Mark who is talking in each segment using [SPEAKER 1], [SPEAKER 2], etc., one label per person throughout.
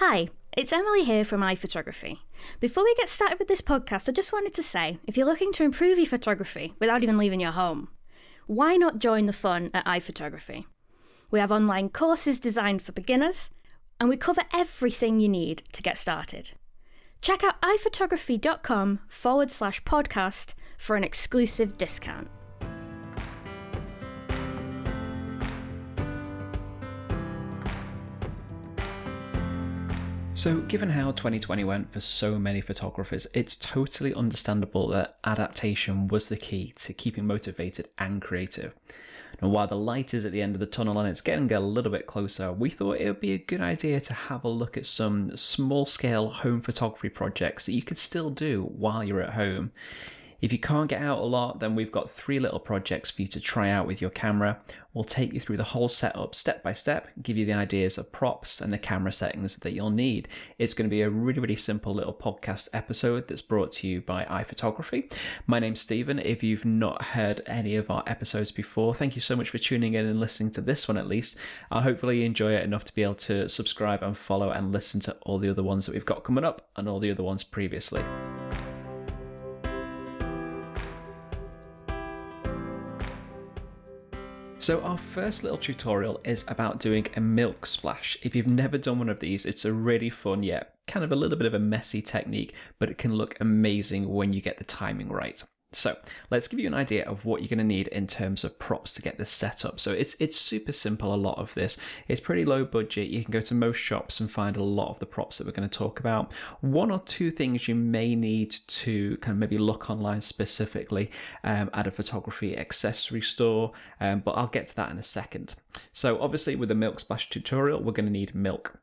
[SPEAKER 1] Hi, it's Emily here from iPhotography. Before we get started with this podcast, I just wanted to say if you're looking to improve your photography without even leaving your home, why not join the fun at iPhotography? We have online courses designed for beginners, and we cover everything you need to get started. Check out iphotography.com forward slash podcast for an exclusive discount.
[SPEAKER 2] So, given how 2020 went for so many photographers, it's totally understandable that adaptation was the key to keeping motivated and creative. And while the light is at the end of the tunnel and it's getting a little bit closer, we thought it would be a good idea to have a look at some small scale home photography projects that you could still do while you're at home. If you can't get out a lot, then we've got three little projects for you to try out with your camera. We'll take you through the whole setup step by step, give you the ideas of props and the camera settings that you'll need. It's going to be a really, really simple little podcast episode that's brought to you by iPhotography. My name's Stephen. If you've not heard any of our episodes before, thank you so much for tuning in and listening to this one at least. I'll hopefully enjoy it enough to be able to subscribe and follow and listen to all the other ones that we've got coming up and all the other ones previously. So our first little tutorial is about doing a milk splash. If you've never done one of these, it's a really fun yet kind of a little bit of a messy technique, but it can look amazing when you get the timing right. So let's give you an idea of what you're going to need in terms of props to get this set up. So it's it's super simple. A lot of this it's pretty low budget. You can go to most shops and find a lot of the props that we're going to talk about. One or two things you may need to kind of maybe look online specifically um, at a photography accessory store, um, but I'll get to that in a second. So obviously with the milk splash tutorial, we're going to need milk.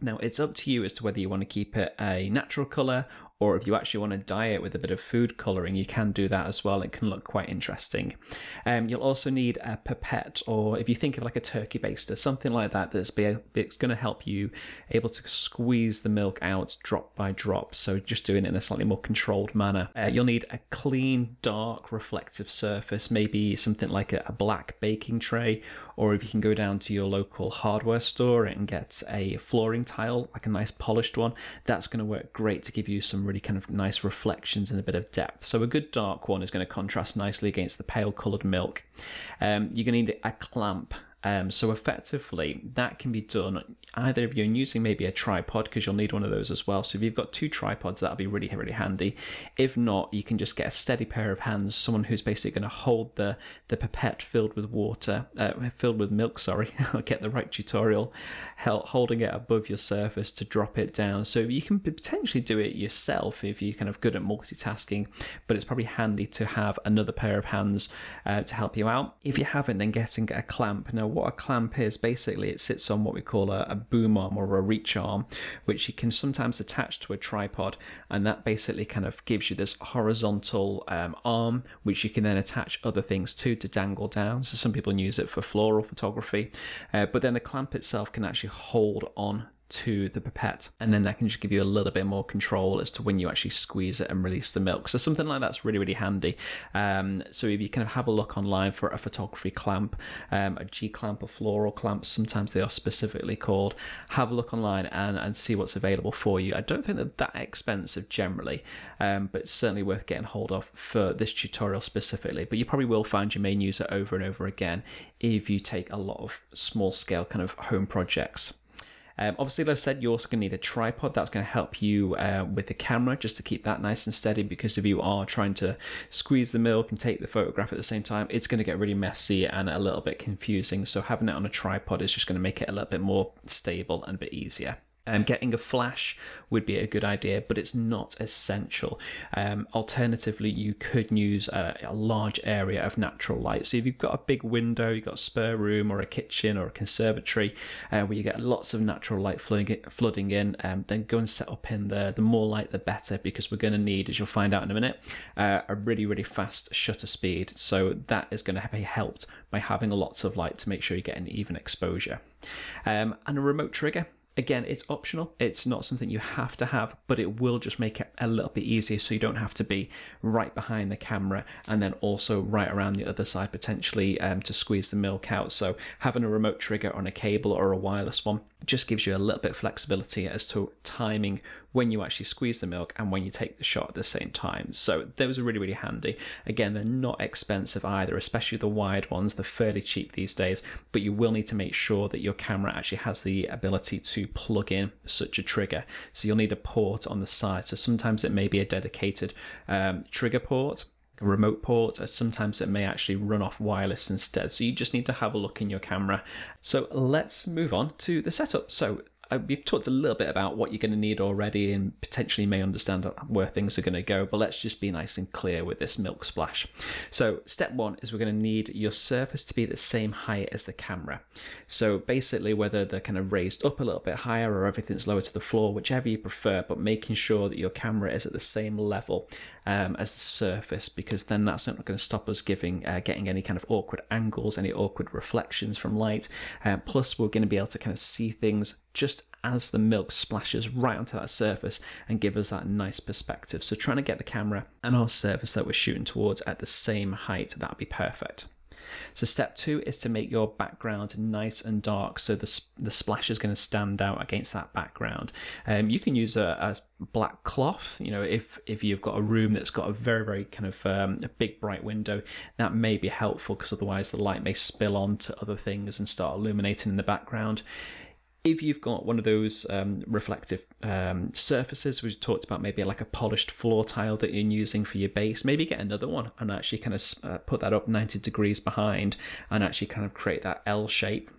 [SPEAKER 2] Now, it's up to you as to whether you want to keep it a natural colour or if you actually want to dye it with a bit of food colouring, you can do that as well. It can look quite interesting. Um, you'll also need a pipette, or if you think of like a turkey baster, something like that that's be, it's going to help you able to squeeze the milk out drop by drop. So just doing it in a slightly more controlled manner. Uh, you'll need a clean, dark, reflective surface, maybe something like a, a black baking tray, or if you can go down to your local hardware store and get a flooring tile, like a nice polished one, that's going to work great to give you some really kind of nice reflections and a bit of depth. So a good dark one is going to contrast nicely against the pale coloured milk. Um, you're going to need a clamp um, so effectively, that can be done either if you're using maybe a tripod because you'll need one of those as well. So if you've got two tripods, that'll be really really handy. If not, you can just get a steady pair of hands, someone who's basically going to hold the the pipette filled with water, uh, filled with milk. Sorry, I'll get the right tutorial. Holding it above your surface to drop it down. So you can potentially do it yourself if you're kind of good at multitasking, but it's probably handy to have another pair of hands uh, to help you out. If you haven't, then getting a clamp. Now what a clamp is. Basically it sits on what we call a, a, boom arm or a reach arm which you can sometimes attach to a tripod and that basically kind of gives you this horizontal um, arm which you can then attach other things to to dangle down. So some people use it for floral photography uh, but then the clamp itself can actually hold on to the pipette and then that can just give you a little bit more control as to when you actually squeeze it and release the milk. So something like that's really really handy. Um, so if you kind of have a look online for a photography clamp um, a g clamp a floral clamp sometimes they are specifically called have a look online and, and see what's available for you. I don't think they're that expensive generally um, but certainly worth getting hold of for this tutorial specifically. But you probably will find your main use it over and over again if you take a lot of small scale kind of home projects um, obviously, like I said, you're also going to need a tripod. That's going to help you uh, with the camera just to keep that nice and steady because if you are trying to squeeze the milk and take the photograph at the same time, it's going to get really messy and a little bit confusing. So having it on a tripod is just going to make it a little bit more stable and a bit easier. Um, getting a flash would be a good idea, but it's not essential. Um, alternatively, you could use a, a, large area of natural light. So if you've got a big window, you've got a spare room or a kitchen or a conservatory uh, where you get lots of natural light flooding, in, um, then go and set up in there. The more light, the better, because we're going to need, as you'll find out in a minute, uh, a really, really fast shutter speed. So that is going to be helped by having lots of light to make sure you get an even exposure. Um, and a remote trigger Again, it's optional. It's not something you have to have, but it will just make it a little bit easier so you don't have to be right behind the camera and then also right around the other side potentially um, to squeeze the milk out. So having a remote trigger on a cable or a wireless one just gives you a little bit of flexibility as to timing when you actually squeeze the milk and when you take the shot at the same time. So those are really, really handy. Again, they're not expensive either, especially the wide ones. They're fairly cheap these days, but you will need to make sure that your camera actually has the ability to plug in such a trigger. So you'll need a port on the side. So sometimes it may be a dedicated um, trigger port a remote port, sometimes it may actually run off wireless instead. So you just need to have a look in your camera. So let's move on to the setup. So we've talked a little bit about what you're going to need already and potentially may understand where things are going to go, but let's just be nice and clear with this milk splash. So, step one is we're going to need your surface to be the same height as the camera. So, basically, whether they're kind of raised up a little bit higher or everything's lower to the floor, whichever you prefer, but making sure that your camera is at the same level um, as the surface, because then that's not going to stop us giving uh, getting any kind of awkward angles, any awkward reflections from light. Uh, plus, we're going to be able to kind of see things just as the milk splashes right onto that surface and give us that nice perspective. So trying to get the camera and our surface that we're shooting towards at the same height, that'd be perfect. So step two is to make your background nice and dark, so the the splash is going to stand out against that background. Um, you can use a, a, black cloth. You know, if if you've got a room that's got a very very kind of um, a big bright window, that may be helpful because otherwise the light may spill onto other things and start illuminating in the background if you've got one of those um, reflective um, surfaces, we talked about maybe like a polished floor tile that you're using for your base, maybe get another one and actually kind of uh, put that up 90 degrees behind and actually kind of create that L shape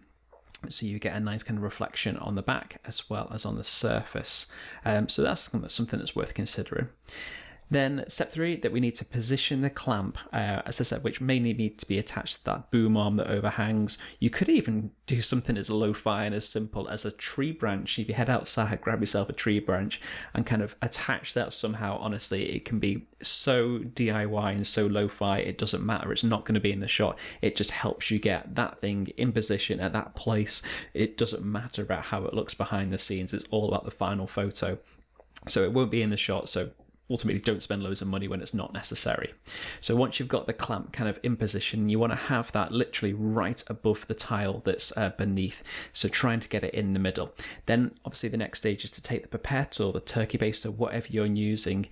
[SPEAKER 2] so you get a nice kind of reflection on the back as well as on the surface. Um, so that's something that's worth considering. Then step three, that we need to position the clamp, uh, as I said, which may need to be attached to that boom arm that overhangs. You could even do something as lo-fi and as simple as a tree branch. If you head outside, grab yourself a tree branch and kind of attach that somehow. Honestly, it can be so DIY and so lo-fi, it doesn't matter. It's not going to be in the shot. It just helps you get that thing in position at that place. It doesn't matter about how it looks behind the scenes. It's all about the final photo. So it won't be in the shot. So ultimately don't spend loads of money when it's not necessary. So once you've got the clamp kind of in position, you want to have that literally right above the tile that's uh, beneath. So trying to get it in the middle. Then obviously the next stage is to take the pipette or the turkey baster, whatever you're using,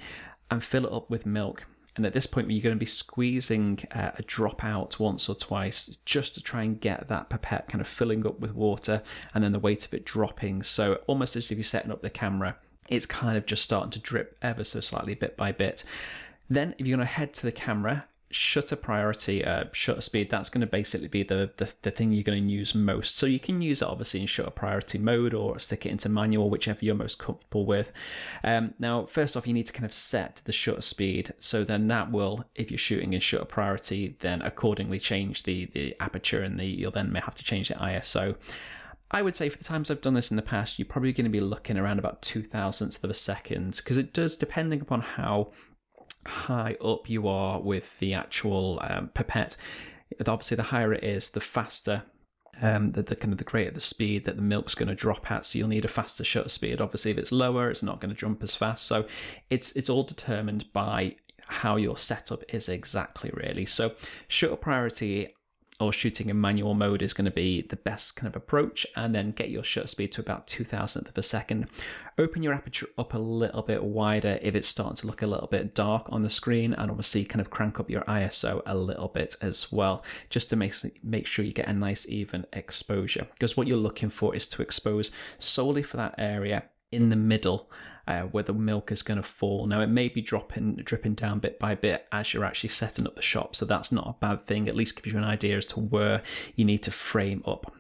[SPEAKER 2] and fill it up with milk. And at this point, you're going to be squeezing uh, a drop out once or twice just to try and get that pipette kind of filling up with water and then the weight of it dropping. So almost as if you're setting up the camera it's kind of just starting to drip ever so slightly bit by bit. Then, if you're going to head to the camera, shutter priority, uh, shutter speed, that's going to basically be the, the, the thing you're going to use most. So you can use it obviously in shutter priority mode or stick it into manual, whichever you're most comfortable with. Um, now, first off, you need to kind of set the shutter speed. So then that will, if you're shooting in shutter priority, then accordingly change the, the aperture and the you'll then may have to change the ISO. I would say for the times I've done this in the past, you're probably going to be looking around about two thousandths of a second because it does, depending upon how high up you are with the actual um, pipette. Obviously, the higher it is, the faster um, the, the, kind of the greater the speed that the milk's going to drop at. So you'll need a faster shutter speed. Obviously, if it's lower, it's not going to jump as fast. So it's it's all determined by how your setup is exactly really. So shutter priority or shooting in manual mode is going to be the best kind of approach and then get your shutter speed to about 2000th of a second. Open your aperture up a little bit wider if it's starting to look a little bit dark on the screen and obviously kind of crank up your iso a little bit as well just to make make sure you get a nice even exposure. Because what you're looking for is to expose solely for that area in the middle uh, where the milk is going to fall. Now it may be dropping, dripping down bit by bit as you're actually setting up the shop, so that's not a bad thing. At least gives you an idea as to where you need to frame up.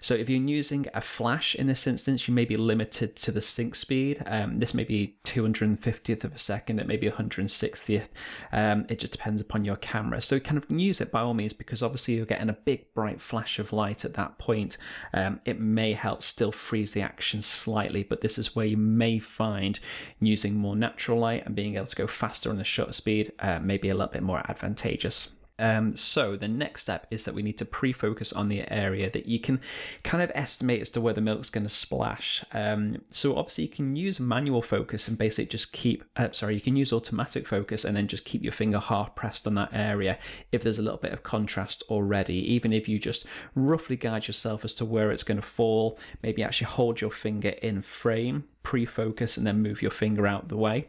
[SPEAKER 2] So if you're using a flash in this instance, you may be limited to the sync speed. Um, this may be 250th of a second, it may be 160th. Um, it just depends upon your camera. So kind of use it by all means because obviously you're getting a big bright flash of light at that point. Um, it may help still freeze the action slightly, but this is where you may find using more natural light and being able to go faster on the shutter speed uh, may be a little bit more advantageous. Um, so the next step is that we need to pre-focus on the area that you can kind of estimate as to where the milk's going to splash. Um, so obviously you can use manual focus and basically just keep, uh, sorry, you can use automatic focus and then just keep your finger half pressed on that area if there's a little bit of contrast already. Even if you just roughly guide yourself as to where it's going to fall, maybe actually hold your finger in frame, pre-focus, and then move your finger out the way.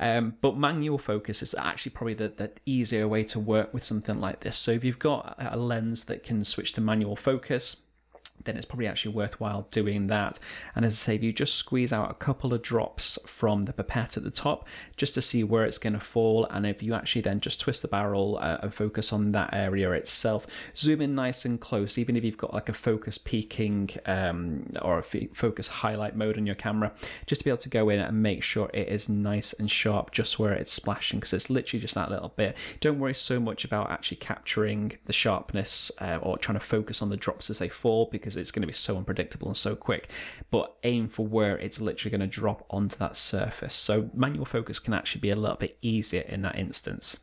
[SPEAKER 2] Um, but manual focus is actually probably the, the easier way to work with something like this. So if you've got a lens that can switch to manual focus, then it's probably actually worthwhile doing that. And as I say, if you just squeeze out a couple of drops from the pipette at the top just to see where it's going to fall, and if you actually then just twist the barrel uh, and focus on that area itself, zoom in nice and close, even if you've got like a focus peaking um, or a focus highlight mode on your camera, just to be able to go in and make sure it is nice and sharp just where it's splashing because it's literally just that little bit. Don't worry so much about actually capturing the sharpness uh, or trying to focus on the drops as they fall because it's going to be so unpredictable and so quick. But aim for where it's literally going to drop onto that surface. So manual focus can actually be a little bit easier in that instance.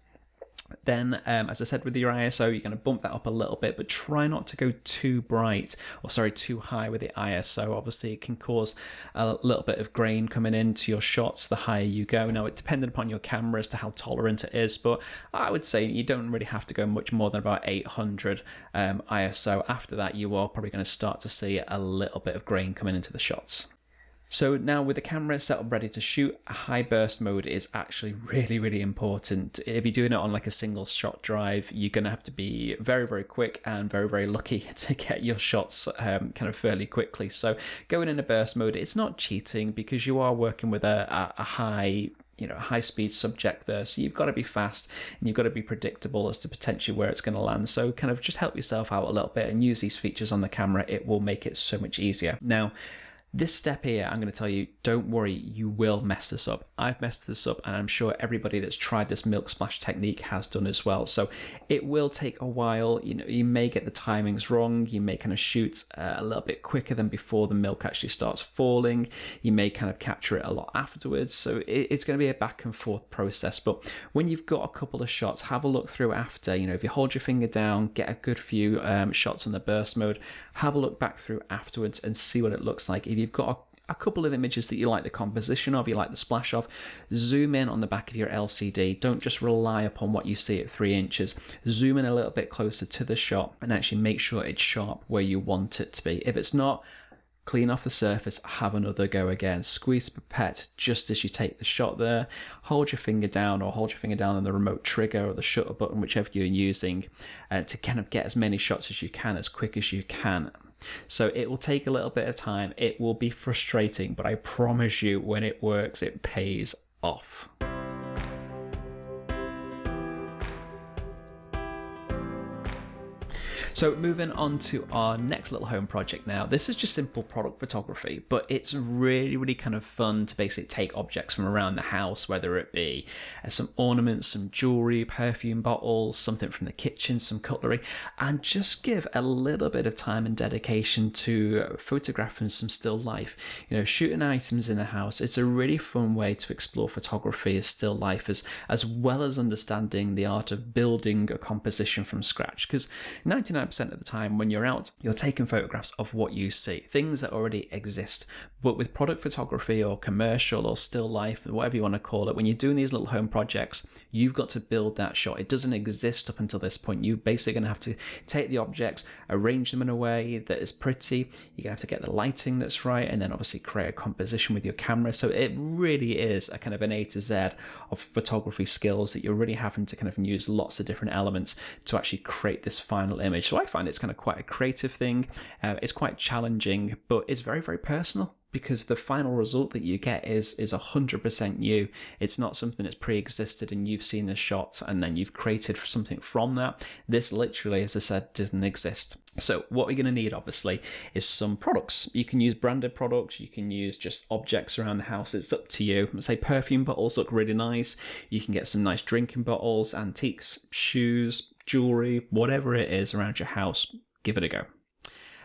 [SPEAKER 2] Then, um, as I said with your ISO, you're going to bump that up a little bit, but try not to go too bright or sorry, too high with the ISO. Obviously, it can cause a little bit of grain coming into your shots the higher you go. Now, it depended upon your camera as to how tolerant it is, but I would say you don't really have to go much more than about 800 um, ISO. After that, you are probably going to start to see a little bit of grain coming into the shots. So now with the camera set up ready to shoot, a high burst mode is actually really, really important. If you're doing it on like a single shot drive, you're going to have to be very, very quick and very, very lucky to get your shots um, kind of fairly quickly. So going in a burst mode, it's not cheating because you are working with a, a high you know high speed subject there so you've got to be fast and you've got to be predictable as to potentially where it's going to land so kind of just help yourself out a little bit and use these features on the camera it will make it so much easier now this step here, I'm going to tell you, don't worry, you will mess this up. I've messed this up, and I'm sure everybody that's tried this milk splash technique has done as well. So it will take a while. You know, you may get the timings wrong. You may kind of shoot uh, a little bit quicker than before the milk actually starts falling. You may kind of capture it a lot afterwards. So it's going to be a back and forth process. But when you've got a couple of shots, have a look through after. You know, if you hold your finger down, get a good few um, shots on the burst mode, have a look back through afterwards and see what it looks like. If you've got a, a couple of images that you like the composition of, you like the splash of, zoom in on the back of your LCD. Don't just rely upon what you see at three inches. Zoom in a little bit closer to the shot and actually make sure it's sharp where you want it to be. If it's not, clean off the surface, have another go again. Squeeze the pipette just as you take the shot there. Hold your finger down or hold your finger down on the remote trigger or the shutter button, whichever you're using, uh, to kind of get as many shots as you can as quick as you can. So it will take a little bit of time. It will be frustrating, but I promise you, when it works, it pays off. So moving on to our next little home project now. This is just simple product photography, but it's really, really kind of fun to basically take objects from around the house, whether it be uh, some ornaments, some jewelry, perfume bottles, something from the kitchen, some cutlery, and just give a little bit of time and dedication to photographing some still life. You know, shooting items in the house. It's a really fun way to explore photography as still life as as well as understanding the art of building a composition from scratch. Because 99 99% of the time when you're out, you're taking photographs of what you see, things that already exist. But with product photography or commercial or still life, whatever you want to call it, when you're doing these little home projects, you've got to build that shot. It doesn't exist up until this point. You're basically going to have to take the objects, arrange them in a way that is pretty. You're going to have to get the lighting that's right, and then obviously create a composition with your camera. So it really is a kind of an A to Z of photography skills that you're really having to kind of use lots of different elements to actually create this final image. So I find it's kind of quite a creative thing. Uh, it's quite challenging, but it's very, very personal because the final result that you get is is 100% you. It's not something that's pre-existed and you've seen the shot and then you've created something from that. This literally as i said doesn't exist. So what we're going to need obviously is some products. You can use branded products. You can use just objects around the house. It's up to you. Say perfume bottles look really nice. You can get some nice drinking bottles antiques shoes jewelry whatever it is around your house give it a go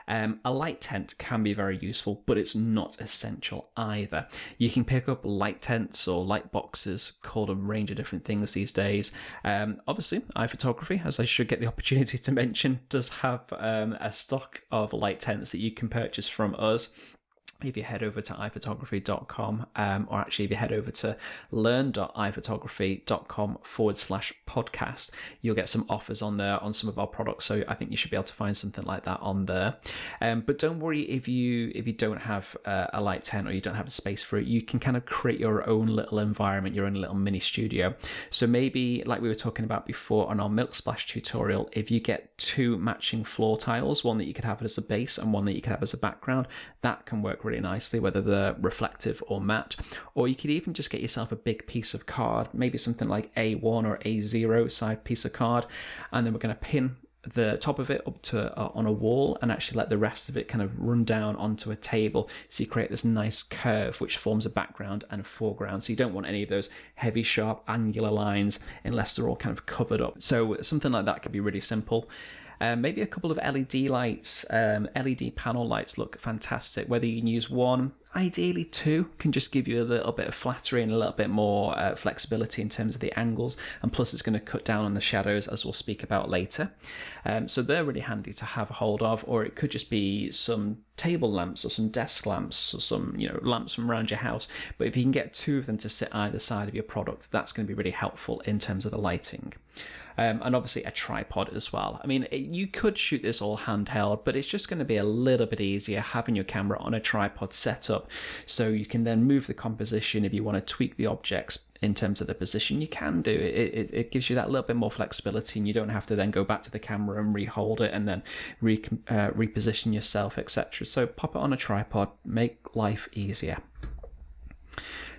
[SPEAKER 2] Um, a light tent can be very useful, but it's not essential either. You can pick up light tents or light boxes, called a range of different things these days. Um, obviously, iPhotography, as I should get the opportunity to mention, does have um, a stock of light tents that you can purchase from us if you head over to iphotography.com, um, or actually if you head over to learn.iphotography.com forward slash podcast, you'll get some offers on there on some of our products. So I think you should be able to find something like that on there. Um, but don't worry if you if you don't have uh, a light tent or you don't have a space for it, you can kind of create your own little environment, your own little mini studio. So maybe like we were talking about before on our milk splash tutorial, if you get two matching floor tiles, one that you could have as a base and one that you could have as a background, that can work really nicely, whether they're reflective or matte. Or you could even just get yourself a big piece of card, maybe something like A1 or A0 side piece of card, and then we're going to pin the top of it up to uh, on a wall and actually let the rest of it kind of run down onto a table. So you create this nice curve which forms a background and a foreground. So you don't want any of those heavy sharp angular lines unless they're all kind of covered up. So something like that could be really simple um, maybe a couple of LED lights, um, LED panel lights look fantastic. Whether you can use one, ideally two, can just give you a little bit of flattery and a little bit more uh, flexibility in terms of the angles. And plus, it's going to cut down on the shadows, as we'll speak about later. Um, so they're really handy to have a hold of, or it could just be some table lamps or some desk lamps or some you know lamps from around your house but if you can get two of them to sit either side of your product that's going to be really helpful in terms of the lighting um, and obviously a tripod as well. I mean, you could shoot this all handheld, but it's just going to be a little bit easier having your camera on a tripod setup, so you can then move the composition if you want to tweak the objects in terms of the position. You can do it. It, it gives you that little bit more flexibility, and you don't have to then go back to the camera and rehold it and then re, uh, reposition yourself, etc. So pop it on a tripod, make life easier.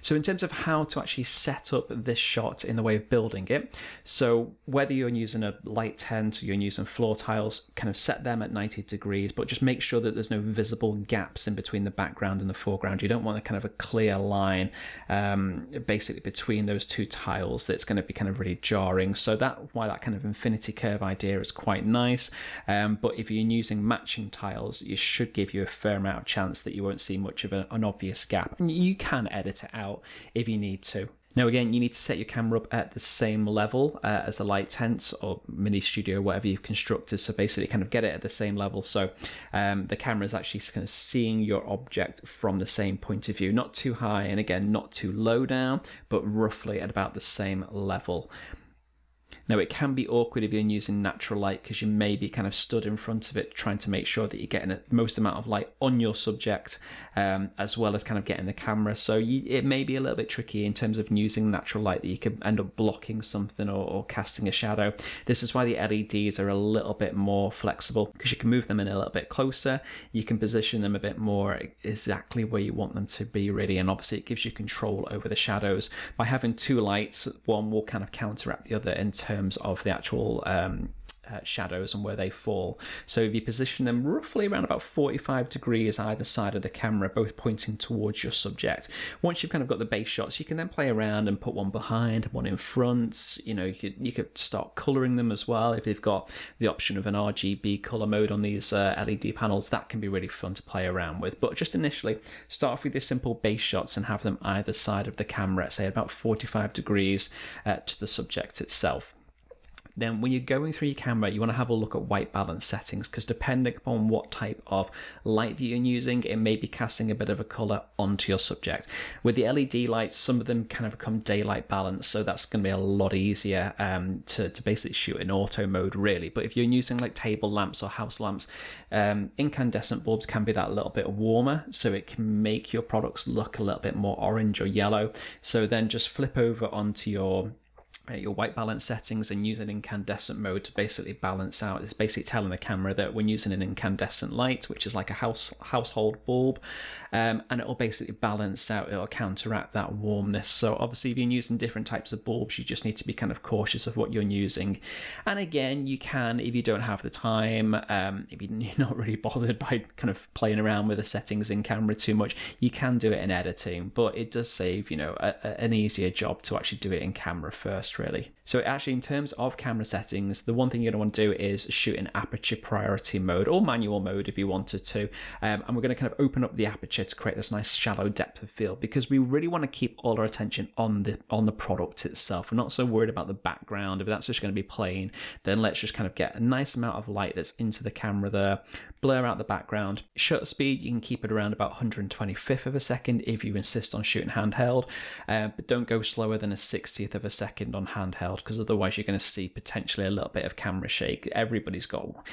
[SPEAKER 2] So, in terms of how to actually set up this shot in the way of building it, so whether you're using a light tent you're using floor tiles, kind of set them at 90 degrees, but just make sure that there's no visible gaps in between the background and the foreground. You don't want a kind of a clear line um, basically between those two tiles that's going to be kind of really jarring. So, that why that kind of infinity curve idea is quite nice. Um, but if you're using matching tiles, it should give you a fair amount of chance that you won't see much of an obvious gap. And you can edit it out out if you need to. Now, again, you need to set your camera up at the same level uh, as the light tent or mini studio, whatever you've constructed. So basically, kind of get it at the same level. So um, the camera is actually kind of seeing your object from the same point of view, not too high, and again, not too low down, but roughly at about the same level. Now, it can be awkward if you're using natural light because you may be kind of stood in front of it trying to make sure that you're getting the most amount of light on your subject um, as well as kind of getting the camera. So you, it may be a little bit tricky in terms of using natural light that you could end up blocking something or, or casting a shadow. This is why the LEDs are a little bit more flexible because you can move them in a little bit closer. You can position them a bit more exactly where you want them to be, really. And obviously, it gives you control over the shadows. By having two lights, one will kind of counteract the other in terms terms of the actual um, uh, shadows and where they fall. So if you position them roughly around about 45 degrees either side of the camera, both pointing towards your subject. Once you've kind of got the base shots, you can then play around and put one behind, one in front. You know, you could you could start coloring them as well if you've got the option of an RGB color mode on these uh, LED panels. That can be really fun to play around with. But just initially, start off with your simple base shots and have them either side of the camera, say about 45 degrees uh, to the subject itself. Then, when you're going through your camera, you want to have a look at white balance settings because depending upon what type of light that you're using, it may be casting a bit of a color onto your subject. With the LED lights, some of them kind of become daylight balance, so that's going to be a lot easier um, to, to basically shoot in auto mode, really. But if you're using like table lamps or house lamps, um, incandescent bulbs can be that little bit warmer, so it can make your products look a little bit more orange or yellow. So then just flip over onto your uh, your white balance settings and use an incandescent mode to basically balance out. It's basically telling the camera that we're using an incandescent light, which is like a house household bulb, um, and it'll basically balance out. It'll counteract that warmness. So obviously, if you're using different types of bulbs, you just need to be kind of cautious of what you're using. And again, you can if you don't have the time, um, if you're not really bothered by kind of playing around with the settings in camera too much, you can do it in editing. But it does save you know a, a, an easier job to actually do it in camera first really. So, actually, in terms of camera settings, the one thing you're going to want to do is shoot in aperture priority mode or manual mode if you wanted to. Um, and we're going to kind of open up the aperture to create this nice shallow depth of field because we really want to keep all our attention on the on the product itself. We're not so worried about the background. If that's just going to be plain, then let's just kind of get a nice amount of light that's into the camera there, blur out the background. Shutter speed, you can keep it around about 125th of a second if you insist on shooting handheld, uh, but don't go slower than a 60th of a second on handheld because otherwise you're going to see potentially a little bit of camera shake. Everybody's got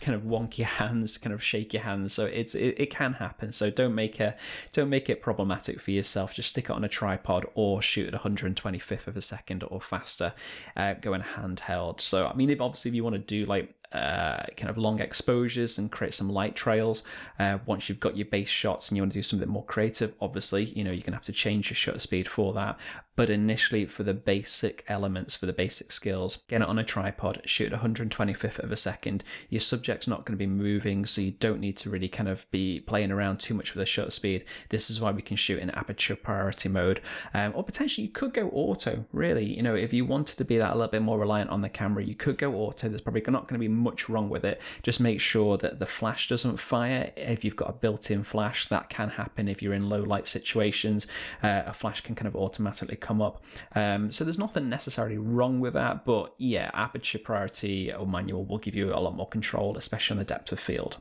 [SPEAKER 2] kind of wonky hands, kind of shaky hands, so it's it, it can happen. So don't make a don't make it problematic for yourself. Just stick it on a tripod or shoot at 125th of a second or faster. Uh, going handheld. So I mean, if obviously if you want to do like uh, kind of long exposures and create some light trails. Uh, once you've got your base shots and you want to do something more creative, obviously, you know, you're going to have to change your shutter speed for that. But initially, for the basic elements, for the basic skills, get it on a tripod, shoot 125th of a second. Your subject's not going to be moving, so you don't need to really kind of be playing around too much with the shutter speed. This is why we can shoot in aperture priority mode, um, or potentially you could go auto. Really, you know, if you wanted to be that a little bit more reliant on the camera, you could go auto. There's probably not going to be much wrong with it. Just make sure that the flash doesn't fire. If you've got a built-in flash, that can happen if you're in low light situations. Uh, a flash can kind of automatically come up. Um, so there's nothing necessarily wrong with that, but yeah, aperture priority or manual will give you a lot more control, especially on the depth of field.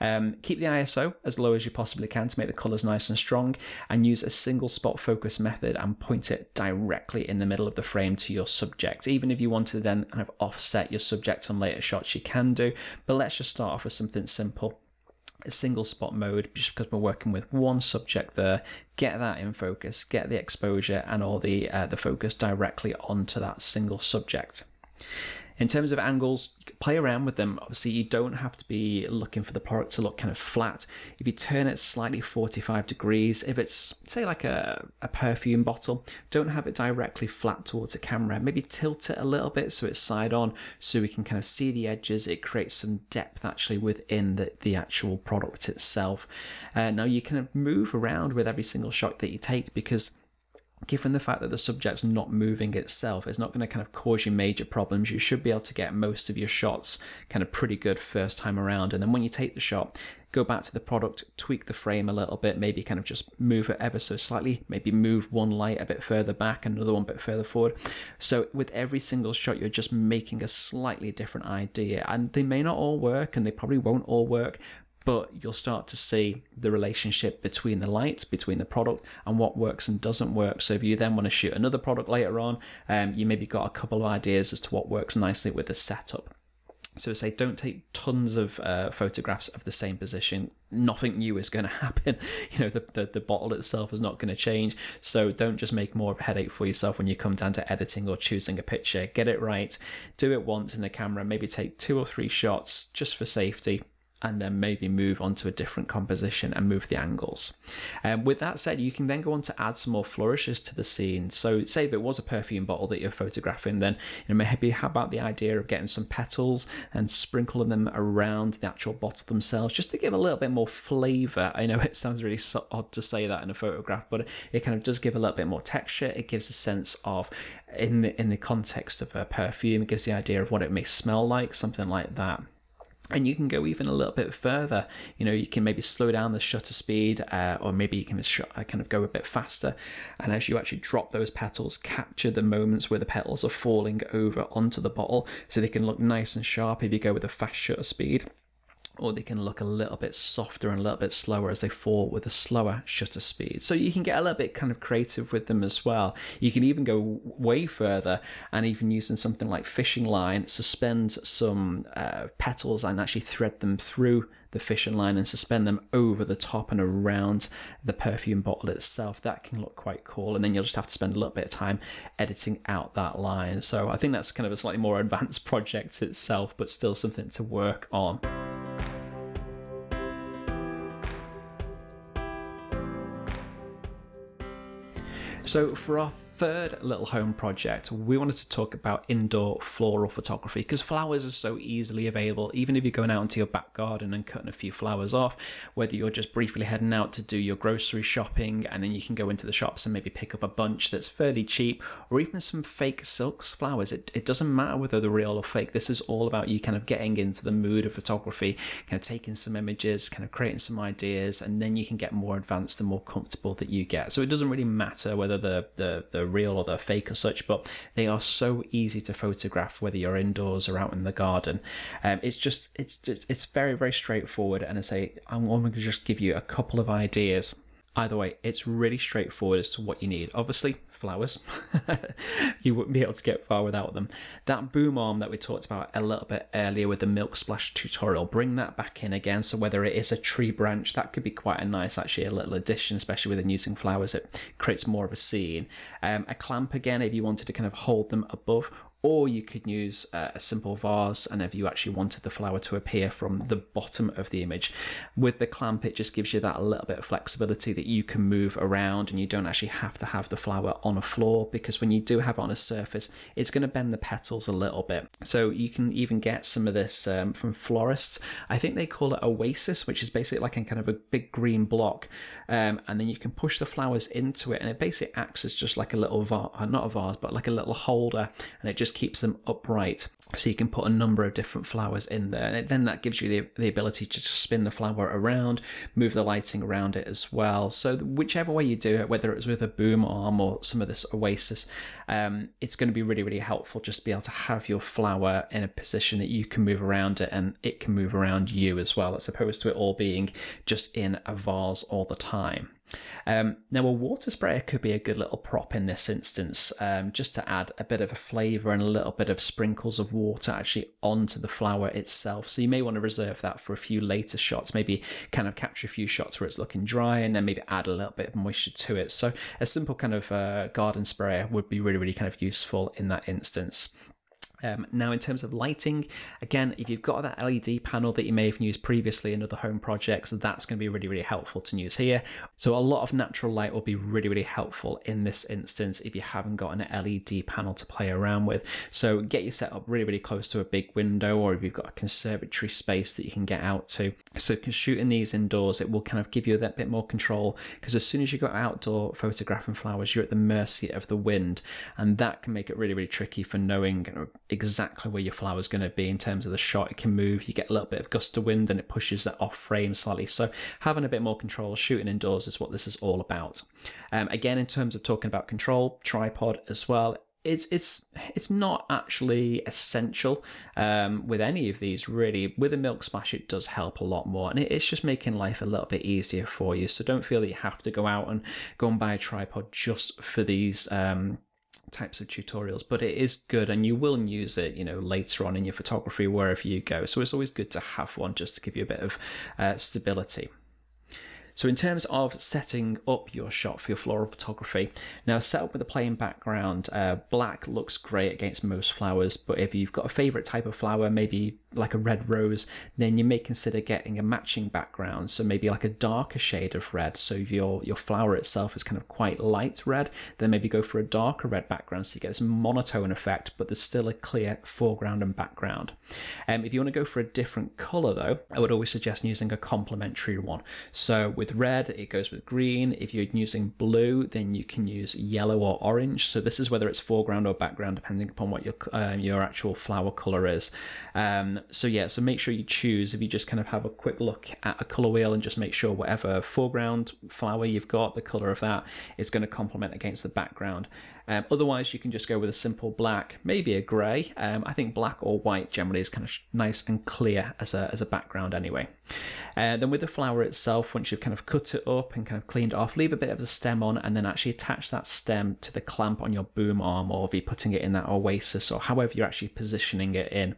[SPEAKER 2] Um, keep the ISO as low as you possibly can to make the colours nice and strong, and use a single spot focus method and point it directly in the middle of the frame to your subject. Even if you want to then kind of offset your subject on later shots, you can do, but let's just start off with something simple single spot mode just because we're working with one subject there. Get that in focus get the exposure and all the uh, the focus directly onto that single subject in terms of angles, play around with them. Obviously, you don't have to be looking for the product to look kind of flat. If you turn it slightly 45 degrees, if it's, say, like a, a perfume bottle, don't have it directly flat towards the camera. Maybe tilt it a little bit so it's side on so we can kind of see the edges. It creates some depth actually within the, the actual product itself. Uh, now, you can move around with every single shot that you take because given the fact that the subject's not moving itself, it's not going to kind of cause you major problems. You should be able to get most of your shots kind of pretty good first time around. And then when you take the shot, go back to the product, tweak the frame a little bit, maybe kind of just move it ever so slightly, maybe move one light a bit further back, another one a bit further forward. So with every single shot, you're just making a slightly different idea. And they may not all work and they probably won't all work, but you'll start to see the relationship between the lights, between the product, and what works and doesn't work. So if you then want to shoot another product later on, um, you maybe got a couple of ideas as to what works nicely with the setup. So say don't take tons of uh, photographs of the same position. Nothing new is going to happen. You know the, the, the bottle itself is not going to change. So don't just make more of a headache for yourself when you come down to editing or choosing a picture. Get it right. Do it once in the camera. Maybe take two or three shots just for safety and then maybe move on to a different composition and move the angles. Um, with that said, you can then go on to add some more flourishes to the scene. So, say if it was a perfume bottle that you're photographing, then you know, maybe how about the idea of getting some petals and sprinkling them around the actual bottle themselves, just to give a little bit more flavour. I know it sounds really odd to say that in a photograph, but it kind of does give a little bit more texture. It gives a sense of in the in the context of a perfume, it gives the idea of what it may smell like, something like that and you can go even a little bit further. You know you can maybe slow down the shutter speed uh, or maybe you can sh- uh, kind of go a bit faster. And as you actually drop those petals capture the moments where the petals are falling over onto the bottle so they can look nice and sharp if you go with a fast shutter speed or they can look a little bit softer and a little bit slower as they fall with a slower shutter speed. So you can get a little bit kind of creative with them as well. You can even go way further and even using something like fishing line, suspend some uh, petals and actually thread them through the fishing line and suspend them over the top and around the perfume bottle itself. That can look quite cool. And then you'll just have to spend a little bit of time editing out that line. So I think that's kind of a slightly more advanced project itself, but still something to work on. So for our third little home project, we wanted to talk about indoor floral photography because flowers are so easily available. Even if you're going out into your back garden and cutting a few flowers off, whether you're just briefly heading out to do your grocery shopping and then you can go into the shops and maybe pick up a bunch that's fairly cheap, or even some fake silks flowers. It, it doesn't matter whether they're real or fake. This is all about you kind of getting into the mood of photography, kind of taking some images, kind of creating some ideas, and then you can get more advanced and more comfortable that you get. So it doesn't really matter whether the the the real or the fake or such, but they are so easy to photograph whether you're indoors or out in the garden. Um, it's just it's just, it's very very straightforward, and I say I'm going to just give you a couple of ideas Either way, it's really straightforward as to what you need. Obviously, flowers. you wouldn't be able to get far without them. That boom arm that we talked about a little bit earlier with the milk splash tutorial, bring that back in again. So whether it is a tree branch, that could be quite a nice, actually, a little addition, especially with using flowers. It creates more of a scene. Um, a clamp again, if you wanted to kind of hold them above, or you could use uh, a simple vase and if you actually wanted the flower to appear from the bottom of the image. With the clamp it just gives you that a little bit of flexibility that you can move around and you don't actually have to have the flower on a floor because when you do have it on a surface it's going to bend the petals a little bit. So you can even get some of this um, from florists. I think they call it oasis which is basically like a kind of a big green block um, and then you can push the flowers into it and it basically acts as just like a little vase not a vase but like a little holder and it just just keeps them upright. So you can put a number of different flowers in there. And then that gives you the, the ability to spin the flower around, move the lighting around it as well. So whichever way you do it, whether it's with a boom arm or some of this Oasis, um, it's going to be really, really helpful just to be able to have your flower in a position that you can move around it and it can move around you as well, as opposed to it all being just in a vase all the time. Um, now, a water sprayer could be a good little prop in this instance, um, just to add a bit of a flavour and a little bit of sprinkles of water actually onto the flower itself. So you may want to reserve that for a few later shots, maybe kind of capture a few shots where it's looking dry and then maybe add a little bit of moisture to it. So a simple kind of uh, garden sprayer would be really, really kind of useful in that instance. Um, now, in terms of lighting, again, if you've got that LED panel that you may have used previously in other home projects, that's going to be really, really helpful to use here. So, a lot of natural light will be really, really helpful in this instance if you haven't got an LED panel to play around with. So, get your setup really, really close to a big window, or if you've got a conservatory space that you can get out to. So, shooting these indoors, it will kind of give you that bit more control because as soon as you go outdoor photographing flowers, you're at the mercy of the wind, and that can make it really, really tricky for knowing exactly where your flower is going to be in terms of the shot. It can move, you get a little bit of gust of wind and it pushes that off frame slightly. So having a bit more control, shooting indoors is what this is all about. Um, again, in terms of talking about control, tripod as well, it's it's it's not actually essential um, with any of these really. With a milk splash, it does help a lot more, and it's just making life a little bit easier for you. So don't feel that you have to go out and go and buy a tripod just for these um, types of tutorials, but it is good and you will use it, you know, later on in your photography wherever you go. So it's always good to have one just to give you a bit of uh, stability. So in terms of setting up your shot for your floral photography, now set up with a plain background. Uh, black looks great against most flowers, but if you've got a favorite type of flower, maybe like a red rose, then you may consider getting a matching background. So maybe like a darker shade of red. So if your, your flower itself is kind of quite light red, then maybe go for a darker red background so you get this monotone effect, but there's still a clear foreground and background. Um, if you want to go for a different color though, I would always suggest using a complementary one. So with red, it goes with green. If you're using blue, then you can use yellow or orange. So this is whether it's foreground or background, depending upon what your, uh, your actual flower color is. Um, so yeah, so make sure you choose if you just kind of have a quick look at a color wheel and just make sure whatever foreground flower you've got, the color of that is going to complement against the background. Um, otherwise, you can just go with a simple black, maybe a grey. Um, I think black or white generally is kind of nice and clear as a, as a background anyway. Uh, then with the flower itself, once you've kind of cut it up and kind of cleaned it off, leave a bit of the stem on and then actually attach that stem to the clamp on your boom arm or you're putting it in that oasis or however you're actually positioning it in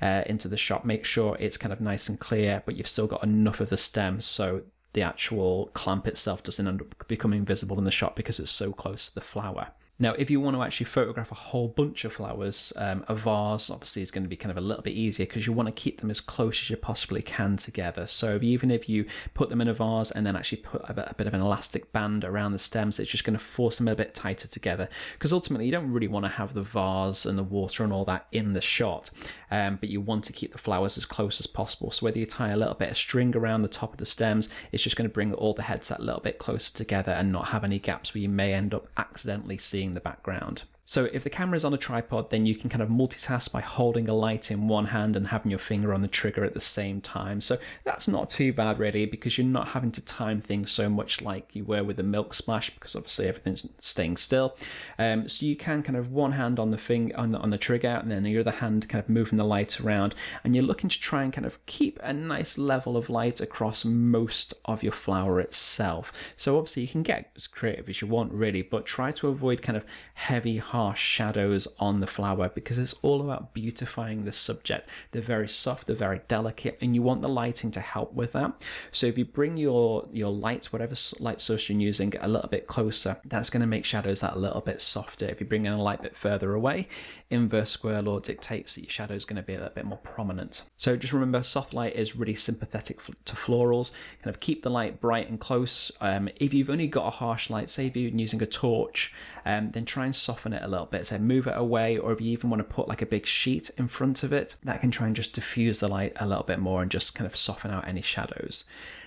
[SPEAKER 2] uh, into the shot. Make sure it's kind of nice and clear, but you've still got enough of the stem so the actual clamp itself doesn't end up becoming visible in the shot because it's so close to the flower. Now, if you want to actually photograph a whole bunch of flowers, um, a vase obviously is going to be kind of a little bit easier because you want to keep them as close as you possibly can together. So even if you put them in a vase and then actually put a bit, a bit of an elastic band around the stems, it's just going to force them a bit tighter together because ultimately you don't really want to have the vase and the water and all that in the shot, um, but you want to keep the flowers as close as possible. So whether you tie a little bit of string around the top of the stems, it's just going to bring all the heads that little bit closer together and not have any gaps where you may end up accidentally seeing the background. So if the camera is on a tripod, then you can kind of multitask by holding a light in one hand and having your finger on the trigger at the same time. So that's not too bad really because you're not having to time things so much like you were with the milk splash because obviously everything's staying still. Um, so you can kind of one hand on the thing on the, on the trigger and then the other hand kind of moving the light around and you're looking to try and kind of keep a nice level of light across most of your flower itself. So obviously you can get as creative as you want really, but try to avoid kind of heavy harsh shadows on the flower because it's all about beautifying the subject. They're very soft, they're very delicate, and you want the lighting to help with that. So if you bring your your light, whatever light source you're using, a little bit closer, that's going to make shadows that a little bit softer. If you bring in a light bit further away, inverse square law dictates that your shadow is going to be a little bit more prominent. So just remember, soft light is really sympathetic to florals. Kind of keep the light bright and close. Um, if you've only got a harsh light, say if you're using a torch, um, then try and soften it a little bit. So move it away, or if you even want to put like a big sheet in front of it, that can try and just diffuse the light a little bit more and just kind of soften out any shadows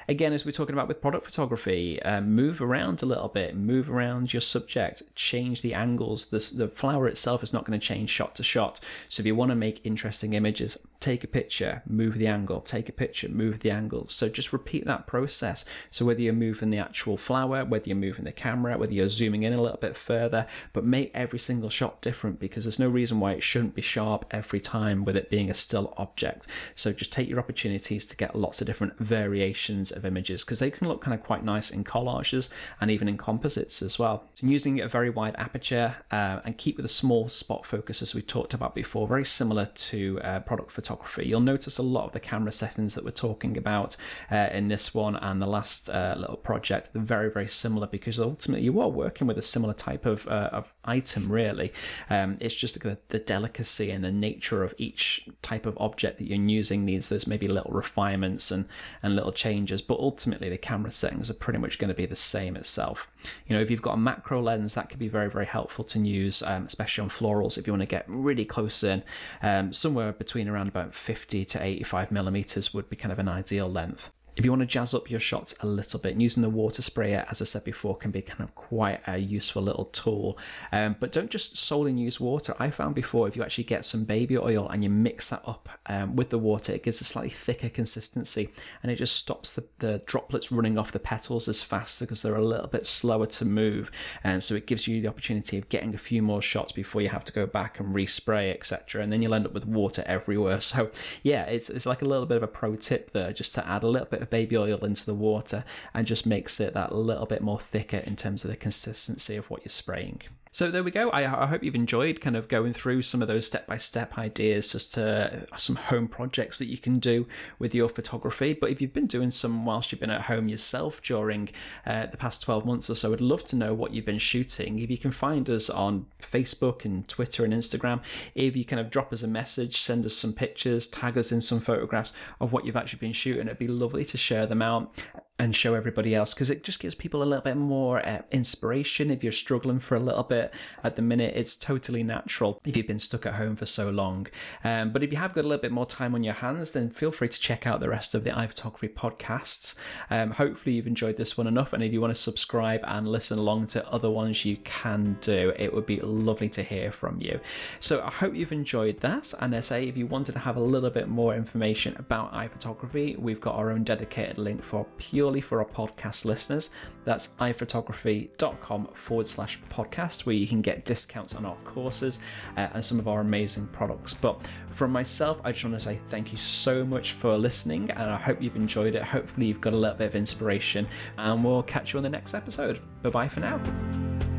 [SPEAKER 2] again, as we're talking about with product photography, um, move around a little bit, move around your subject, change the angles. The, the flower itself is not going to change shot to shot. So if you want to make interesting images, take a picture, move the angle, take a picture, move the angle. So just repeat that process. So whether you're moving the actual flower, whether you're moving the camera, whether you're zooming in a little bit further, but make every single shot different because there's no reason why it shouldn't be sharp every time with it being a still object. So just take your opportunities to get lots of different variations of images because they can look kind of quite nice in collages and even in composites as well. So using a very wide aperture uh, and keep with a small spot focus as we talked about before, very similar to uh, product photography. You'll notice a lot of the camera settings that we're talking about uh, in this one and the last uh, little project. They're very, very similar because ultimately you are working with a similar type of, uh, of item really. Um, it's just the, the delicacy and the nature of each type of object that you're using needs those maybe little refinements and, and little changes. But ultimately the camera settings are pretty much going to be the same itself. You know, if you've got a macro lens, that could be very, very helpful to use, um, especially on florals if you want to get really close in. Um, somewhere between around about 50 to 85 millimeters would be kind of an ideal length if you want to jazz up your shots a little bit, using the water sprayer, as I said before, can be kind of quite a useful little tool. Um, but don't just solely use water. I found before if you actually get some baby oil and you mix that up um, with the water, it gives a slightly thicker consistency and it just stops the, the droplets running off the petals as fast because they're a little bit slower to move. And so it gives you the opportunity of getting a few more shots before you have to go back and respray, etc. And then you'll end up with water everywhere. So yeah, it's, it's like a little bit of a pro tip there just to add a little bit of baby oil into the water and just makes it that little bit more thicker in terms of the consistency of what you're spraying. So there we go. I, I, hope you've enjoyed kind of going through some of those step by step ideas as to some home projects that you can do with your photography. But if you've been doing some whilst you've been at home yourself during uh, the past 12 months or so, I'd love to know what you've been shooting. If you can find us on Facebook and Twitter and Instagram, if you kind of drop us a message, send us some pictures, tag us in some photographs of what you've actually been shooting, it'd be lovely to share them out and show everybody else because it just gives people a little bit more uh, inspiration if you're struggling for a little bit at the minute. It's totally natural if you've been stuck at home for so long. Um, but if you have got a little bit more time on your hands then feel free to check out the rest of the iPhotography podcasts. Um, hopefully you've enjoyed this one enough and if you want to subscribe and listen along to other ones you can do. It would be lovely to hear from you. So I hope you've enjoyed that and I say if you wanted to have a little bit more information about iPhotography we've got our own dedicated link for pure purely for our podcast listeners. That's iphotography.com forward slash podcast, where you can get discounts on our courses uh, and some of our amazing products. But from myself, I just want to say thank you so much for listening, and I hope you've enjoyed it. Hopefully, you've got a little bit of inspiration, and we'll catch you on the next episode. Bye bye for now.